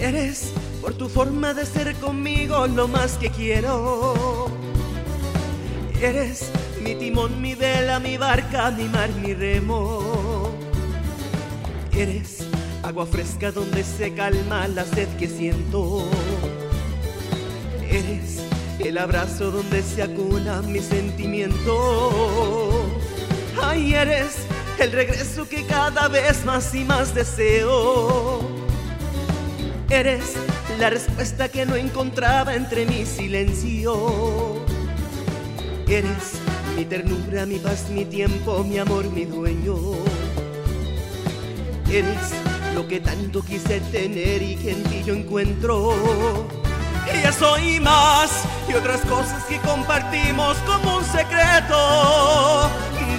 Eres por tu forma de ser conmigo lo más que quiero. Eres mi timón, mi vela, mi barca, mi mar, mi remo. Eres agua fresca donde se calma la sed que siento. Eres el abrazo donde se acuna mi sentimiento. Ay, eres el regreso que cada vez más y más deseo. Eres la respuesta que no encontraba entre mi silencio. Eres mi ternura, mi paz, mi tiempo, mi amor, mi dueño. Eres lo que tanto quise tener y que en ti yo encuentro. Ya soy más y otras cosas que compartimos como un secreto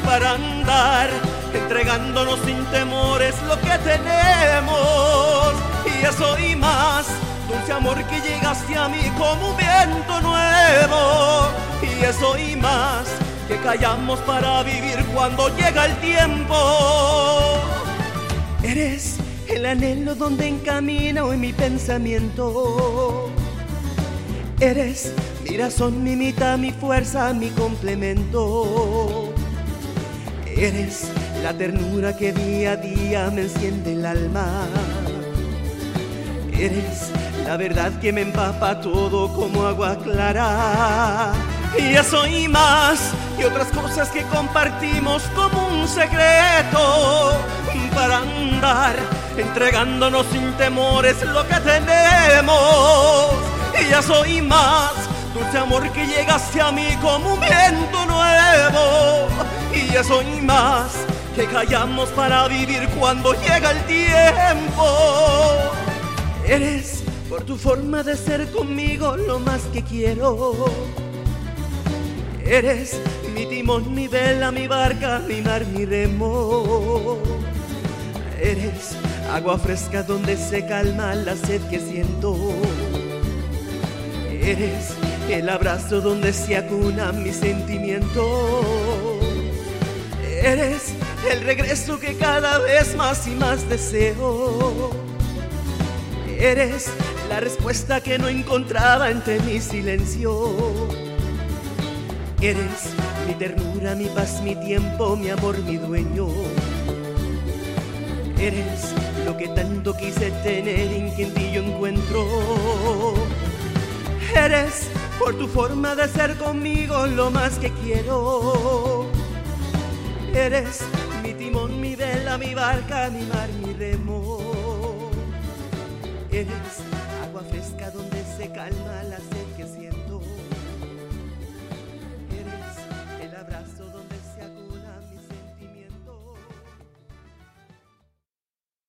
para andar entregándonos sin temores lo que tenemos. Y ya soy más dulce amor que llegaste a mí como un viento nuevo. Y eso y más que callamos para vivir cuando llega el tiempo. Eres el anhelo donde encamina hoy mi pensamiento. Eres mi razón, mi mitad, mi fuerza, mi complemento. Eres la ternura que día a día me enciende el alma. Eres la verdad que me empapa todo como agua clara. Y eso y más, y otras cosas que compartimos como un secreto para andar entregándonos sin temores lo que tenemos. Y eso y más, dulce amor que llega hacia mí como un viento nuevo. Y eso y más, que callamos para vivir cuando llega el tiempo. Eres por tu forma de ser conmigo lo más que quiero. Eres mi timón, mi vela, mi barca, mi mar, mi remo. Eres agua fresca donde se calma la sed que siento. Eres el abrazo donde se acuna mi sentimiento. Eres el regreso que cada vez más y más deseo. Eres la respuesta que no encontraba entre mi silencio. Eres mi ternura, mi paz, mi tiempo, mi amor, mi dueño. Eres lo que tanto quise tener y en quien ti yo encuentro. Eres por tu forma de ser conmigo lo más que quiero. Eres mi timón, mi vela, mi barca, mi mar, mi remo. Agua fresca donde se calma la sed que siento.